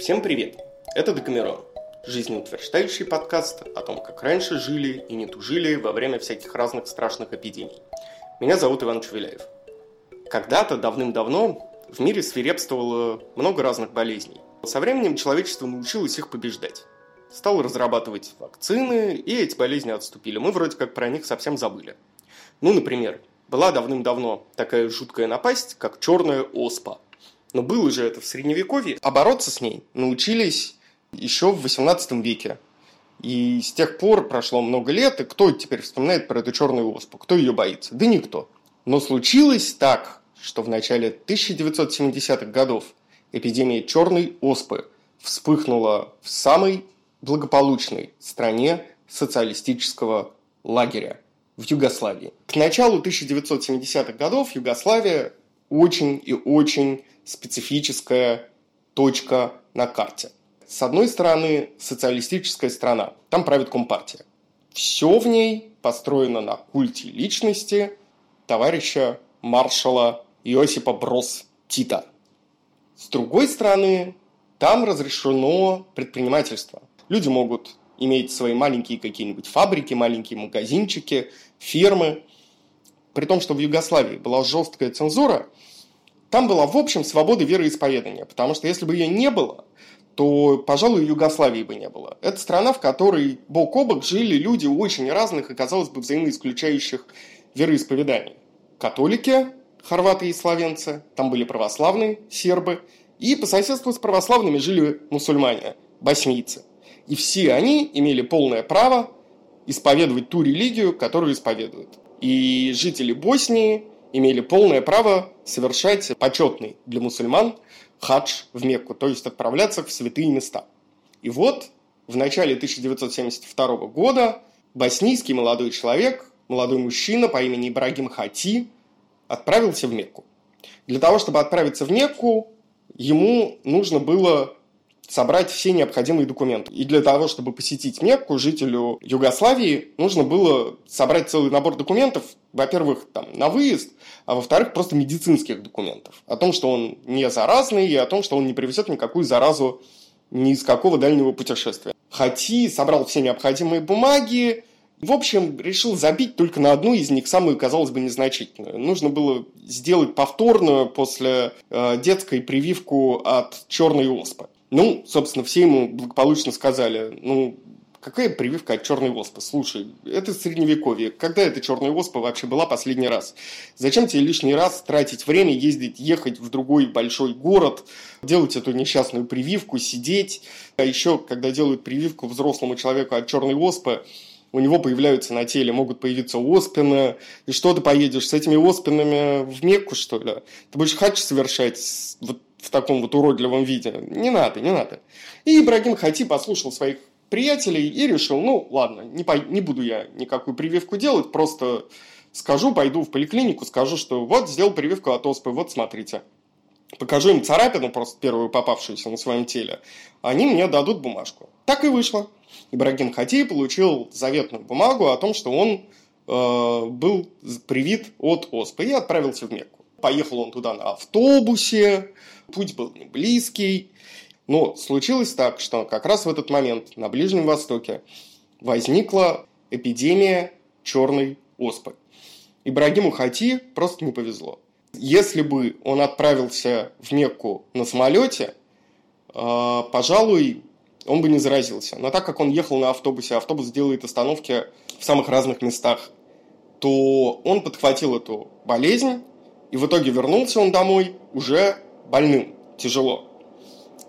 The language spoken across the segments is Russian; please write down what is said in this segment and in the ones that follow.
Всем привет! Это Декамерон, жизнеутверждающий подкаст о том, как раньше жили и не тужили во время всяких разных страшных эпидемий. Меня зовут Иван Чувеляев. Когда-то, давным-давно, в мире свирепствовало много разных болезней. Со временем человечество научилось их побеждать. Стало разрабатывать вакцины, и эти болезни отступили. Мы вроде как про них совсем забыли. Ну, например, была давным-давно такая жуткая напасть, как черная оспа – но было же это в Средневековье. А бороться с ней научились еще в 18 веке. И с тех пор прошло много лет, и кто теперь вспоминает про эту черную оспу? Кто ее боится? Да никто. Но случилось так, что в начале 1970-х годов эпидемия черной оспы вспыхнула в самой благополучной стране социалистического лагеря в Югославии. К началу 1970-х годов Югославия очень и очень специфическая точка на карте. С одной стороны, социалистическая страна. Там правит Компартия. Все в ней построено на культе личности товарища маршала Иосипа Брос Тита. С другой стороны, там разрешено предпринимательство. Люди могут иметь свои маленькие какие-нибудь фабрики, маленькие магазинчики, фирмы. При том, что в Югославии была жесткая цензура, там была, в общем, свобода вероисповедания, потому что если бы ее не было, то, пожалуй, Югославии бы не было. Это страна, в которой бок о бок жили люди очень разных и, казалось бы, взаимоисключающих вероисповеданий. Католики, хорваты и словенцы, там были православные, сербы, и по соседству с православными жили мусульмане, боснийцы. И все они имели полное право исповедовать ту религию, которую исповедуют. И жители Боснии имели полное право совершать почетный для мусульман хадж в Мекку, то есть отправляться в святые места. И вот в начале 1972 года боснийский молодой человек, молодой мужчина по имени Ибрагим Хати, отправился в Мекку. Для того, чтобы отправиться в Мекку, ему нужно было собрать все необходимые документы. И для того, чтобы посетить Мекку, жителю Югославии нужно было собрать целый набор документов, во-первых, там, на выезд, а во-вторых, просто медицинских документов. О том, что он не заразный, и о том, что он не привезет никакую заразу ни из какого дальнего путешествия. Хати собрал все необходимые бумаги, в общем, решил забить только на одну из них, самую, казалось бы, незначительную. Нужно было сделать повторную после э, детской прививку от черной оспы. Ну, собственно, все ему благополучно сказали, ну, какая прививка от черной оспы? Слушай, это средневековье. Когда эта черная оспа вообще была последний раз? Зачем тебе лишний раз тратить время, ездить, ехать в другой большой город, делать эту несчастную прививку, сидеть? А еще, когда делают прививку взрослому человеку от черной оспы, у него появляются на теле, могут появиться оспины, и что ты поедешь с этими оспинами в Мекку, что ли? Ты будешь хадж совершать вот в таком вот уродливом виде. Не надо, не надо. И Ибрагим Хати послушал своих приятелей и решил, ну ладно, не, по, не буду я никакую прививку делать, просто скажу, пойду в поликлинику, скажу, что вот сделал прививку от оспы, вот смотрите. Покажу им царапину, просто первую попавшуюся на своем теле. Они мне дадут бумажку. Так и вышло. Ибрагим Хати получил заветную бумагу о том, что он э, был привит от оспы и отправился в Мекку. Поехал он туда на автобусе, путь был не близкий. Но случилось так, что как раз в этот момент на Ближнем Востоке возникла эпидемия черной оспы. Ибрагиму Хати просто не повезло. Если бы он отправился в Мекку на самолете, э, пожалуй, он бы не заразился. Но так как он ехал на автобусе, автобус делает остановки в самых разных местах, то он подхватил эту болезнь, и в итоге вернулся он домой уже больным, тяжело.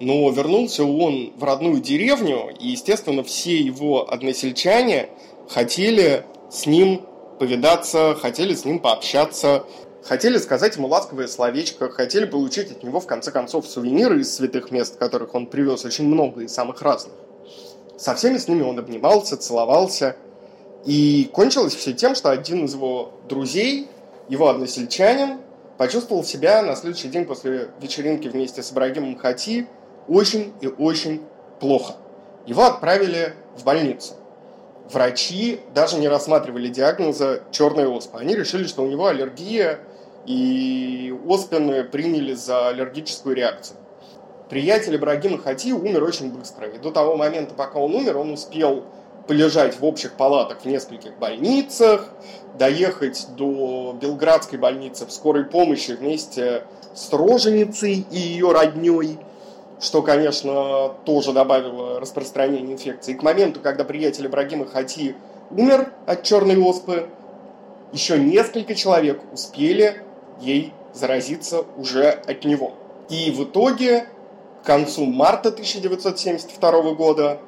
Но вернулся он в родную деревню, и, естественно, все его односельчане хотели с ним повидаться, хотели с ним пообщаться, хотели сказать ему ласковое словечко, хотели получить от него, в конце концов, сувениры из святых мест, которых он привез очень много и самых разных. Со всеми с ними он обнимался, целовался. И кончилось все тем, что один из его друзей, его односельчанин, почувствовал себя на следующий день после вечеринки вместе с Ибрагимом Хати очень и очень плохо. Его отправили в больницу. Врачи даже не рассматривали диагноза черная оспа. Они решили, что у него аллергия, и оспины приняли за аллергическую реакцию. приятель Ибрагима Хати умер очень быстро. И до того момента, пока он умер, он успел полежать в общих палатах в нескольких больницах, доехать до Белградской больницы в скорой помощи вместе с роженицей и ее родней, что, конечно, тоже добавило распространение инфекции. И к моменту, когда приятель Ибрагима Хати умер от черной оспы, еще несколько человек успели ей заразиться уже от него. И в итоге, к концу марта 1972 года,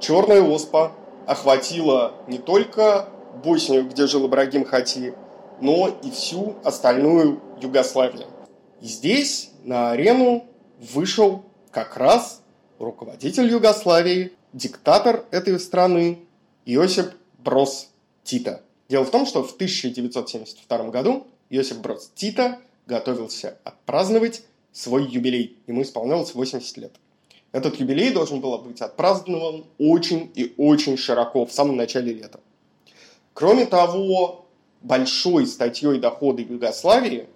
черная оспа охватила не только Боснию, где жил Ибрагим Хати, но и всю остальную Югославию. И здесь на арену вышел как раз руководитель Югославии, диктатор этой страны Иосип Брос Тита. Дело в том, что в 1972 году Иосип Брос Тита готовился отпраздновать свой юбилей. Ему исполнялось 80 лет. Этот юбилей должен был быть отпразднован очень и очень широко в самом начале лета. Кроме того, большой статьей дохода Югославии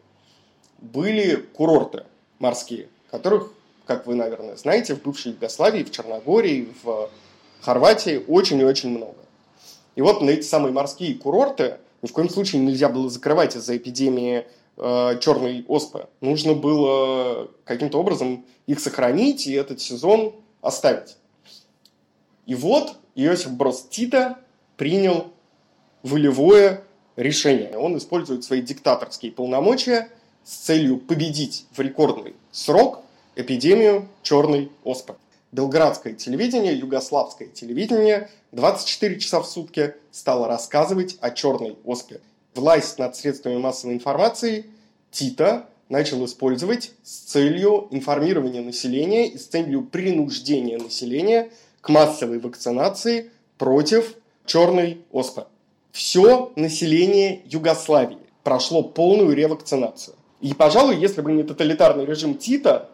были курорты морские, которых, как вы, наверное, знаете, в бывшей Югославии, в Черногории, в Хорватии очень и очень много. И вот на эти самые морские курорты ни в коем случае нельзя было закрывать из-за эпидемии э, черной оспы. Нужно было каким-то образом их сохранить и этот сезон оставить. И вот Иосиф Брос Тита принял волевое решение. Он использует свои диктаторские полномочия с целью победить в рекордный срок эпидемию черной оспы. Белградское телевидение, югославское телевидение 24 часа в сутки стало рассказывать о черной оспе. Власть над средствами массовой информации Тита начал использовать с целью информирования населения и с целью принуждения населения к массовой вакцинации против черной оспы. Все население Югославии прошло полную ревакцинацию. И, пожалуй, если бы не тоталитарный режим Тита,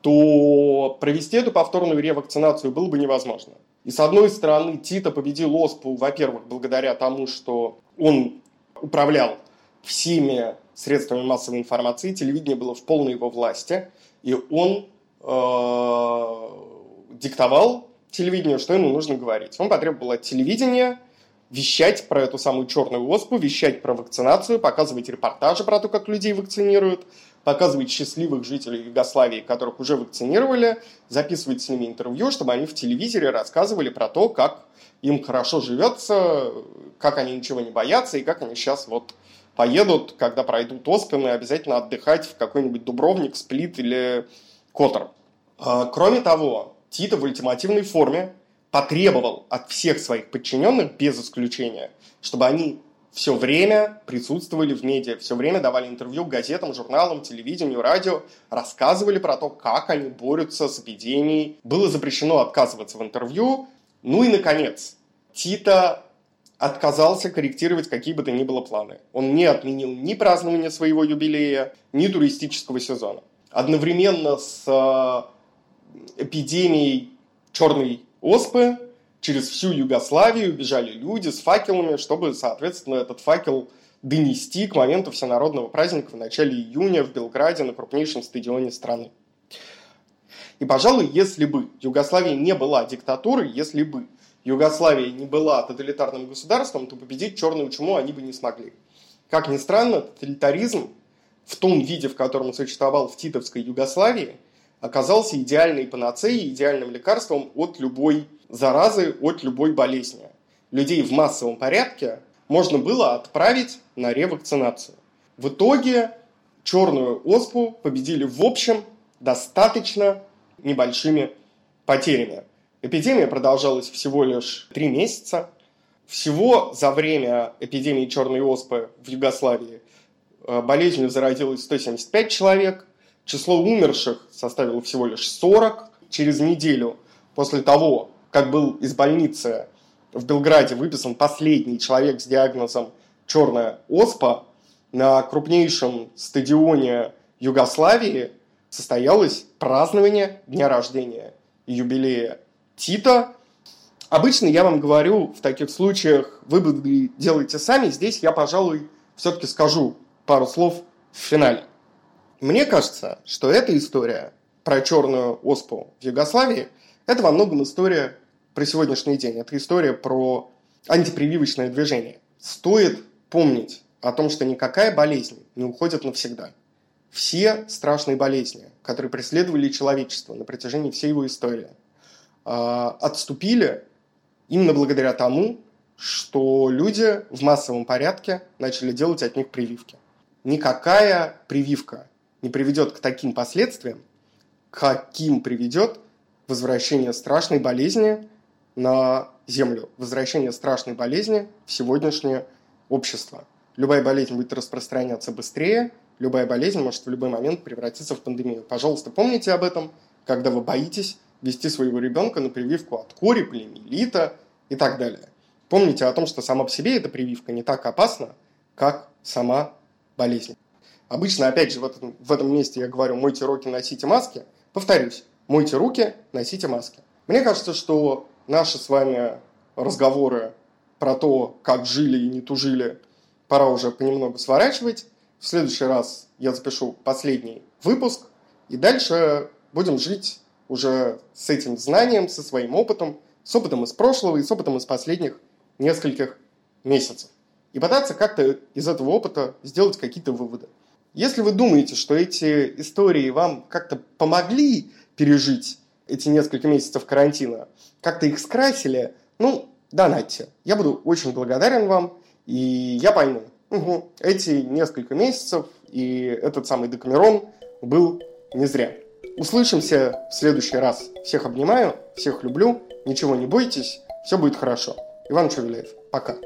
то провести эту повторную ревакцинацию было бы невозможно. И с одной стороны, Тита победил Оспу, во-первых, благодаря тому, что он управлял всеми средствами массовой информации, телевидение было в полной его власти, и он э, диктовал телевидению, что ему нужно говорить. Он потребовал от телевидения вещать про эту самую черную оспу, вещать про вакцинацию, показывать репортажи про то, как людей вакцинируют, показывать счастливых жителей Югославии, которых уже вакцинировали, записывать с ними интервью, чтобы они в телевизоре рассказывали про то, как им хорошо живется, как они ничего не боятся и как они сейчас вот поедут, когда пройдут Оспины, обязательно отдыхать в какой-нибудь Дубровник, Сплит или Котор. А, кроме того, Тита в ультимативной форме потребовал от всех своих подчиненных, без исключения, чтобы они все время присутствовали в медиа, все время давали интервью газетам, журналам, телевидению, радио, рассказывали про то, как они борются с эпидемией. Было запрещено отказываться в интервью. Ну и, наконец, Тита отказался корректировать какие бы то ни было планы. Он не отменил ни празднования своего юбилея, ни туристического сезона. Одновременно с э, эпидемией черной оспы через всю Югославию бежали люди с факелами, чтобы, соответственно, этот факел донести к моменту всенародного праздника в начале июня в Белграде на крупнейшем стадионе страны. И, пожалуй, если бы Югославия не была диктатурой, если бы Югославия не была тоталитарным государством, то победить черную чуму они бы не смогли. Как ни странно, тоталитаризм в том виде, в котором он существовал в титовской Югославии, оказался идеальной панацеей, идеальным лекарством от любой заразы от любой болезни. Людей в массовом порядке можно было отправить на ревакцинацию. В итоге черную оспу победили в общем достаточно небольшими потерями. Эпидемия продолжалась всего лишь три месяца. Всего за время эпидемии черной оспы в Югославии э, болезнью заразилось 175 человек. Число умерших составило всего лишь 40. Через неделю после того, как был из больницы в Белграде выписан последний человек с диагнозом черная оспа, на крупнейшем стадионе Югославии состоялось празднование дня рождения и юбилея Тита. Обычно я вам говорю в таких случаях, выводы делайте сами. Здесь я, пожалуй, все-таки скажу пару слов в финале. Мне кажется, что эта история про черную оспу в Югославии, это во многом история про сегодняшний день. Это история про антипрививочное движение. Стоит помнить о том, что никакая болезнь не уходит навсегда. Все страшные болезни, которые преследовали человечество на протяжении всей его истории, а, отступили именно благодаря тому, что люди в массовом порядке начали делать от них прививки. Никакая прививка не приведет к таким последствиям, каким приведет возвращение страшной болезни на Землю, возвращение страшной болезни в сегодняшнее общество. Любая болезнь будет распространяться быстрее, любая болезнь может в любой момент превратиться в пандемию. Пожалуйста, помните об этом, когда вы боитесь вести своего ребенка на прививку от кори, полиомиелита и так далее. Помните о том, что сама по себе эта прививка не так опасна, как сама болезнь. Обычно, опять же, в этом, в этом месте я говорю, мойте руки, носите маски. Повторюсь, мойте руки, носите маски. Мне кажется, что наши с вами разговоры про то, как жили и не тужили, пора уже понемногу сворачивать. В следующий раз я запишу последний выпуск, и дальше будем жить уже с этим знанием, со своим опытом, с опытом из прошлого и с опытом из последних нескольких месяцев. И пытаться как-то из этого опыта сделать какие-то выводы. Если вы думаете, что эти истории вам как-то помогли пережить эти несколько месяцев карантина, как-то их скрасили, ну, донатьте. Я буду очень благодарен вам, и я пойму, угу, эти несколько месяцев и этот самый Декамерон был не зря. Услышимся в следующий раз. Всех обнимаю, всех люблю, ничего не бойтесь, все будет хорошо. Иван Чувелеев. Пока.